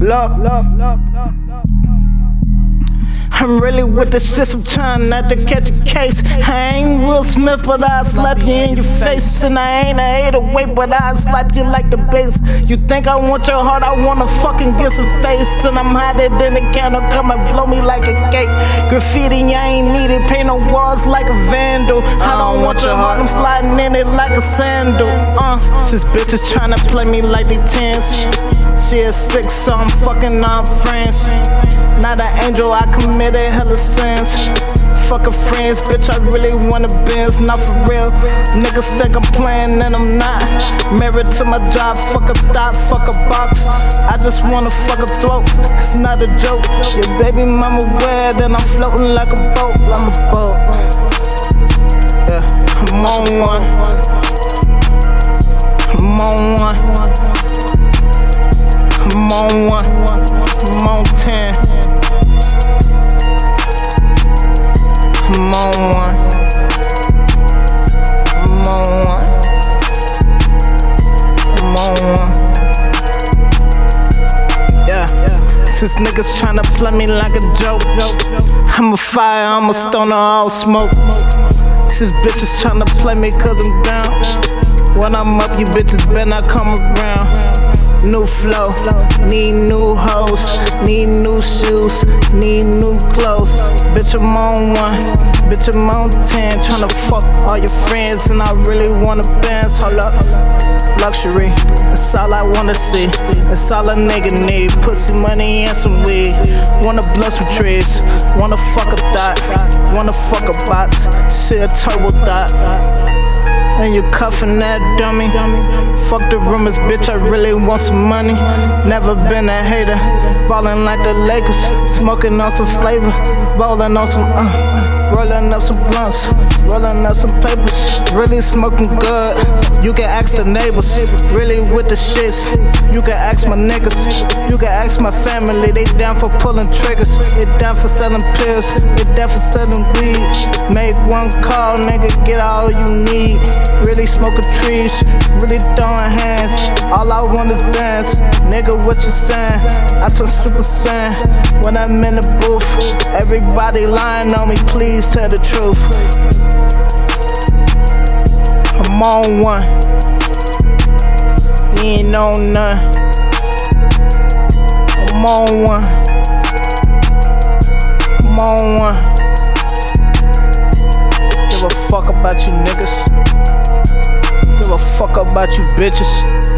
look, look, look, look, look. I'm really with the system, trying not to catch a case. I ain't Will Smith, but I slap you in your face. And I ain't a 808, but I slap you like the bass. You think I want your heart, I wanna fucking get some face. And I'm hotter than a candle, come and blow me like a cake. Graffiti, I ain't need it, paint on walls like a vandal. I don't sliding in it like a sandal. Uh, this bitch is trying to play me like they tens. She is six, so I'm fucking on friends. Not an angel, I committed hella sins. Fucking friends, bitch, I really wanna Benz, not for real. Niggas think I'm playing and I'm not. Married to my job, fuck a thought, fuck a box. I just wanna fuck a throat, it's not a joke. Your baby mama wear, then I'm floating like a boat, I'm a boat. On one. I'm on one. I'm on one. I'm on ten. I'm on one. I'm on one. I'm on one. Yeah. Since niggas tryna play me like a joke. I'm a fire, I'm a stoner, all smoke. Since bitches tryna play me cause I'm down. When I'm up, you bitches better come around. New flow, need new hoes, need new shoes, need. Bitch, I'm on one, bitch, I'm on ten. Tryna fuck all your friends, and I really wanna dance. Hold up, luxury, that's all I wanna see. That's all a nigga need. Pussy, money, and some weed. Wanna blow some trees, wanna fuck a thought, wanna fuck a box. See a turbo dot. And you cuffin' that dummy. Fuck the rumors, bitch. I really want some money. Never been a hater. Ballin' like the Lakers. Smoking on some flavor. Ballin' on some, uh. Rolling up some blunts. Rolling up some papers. Really smoking good. You can ask the neighbors. Really with the shits. You can ask my niggas. You can ask my family. They down for pulling triggers. They down for selling pills. They down for selling weed. Make one call, nigga. Get all you need. Really smoking trees, really throwing hands. All I want is bands. Nigga, what you saying? I took super saiyan when I'm in the booth. Everybody lying on me, please tell the truth. I'm on one. You ain't on none. I'm on one. I'm on one. Give a fuck about you niggas. Give a fuck about you bitches.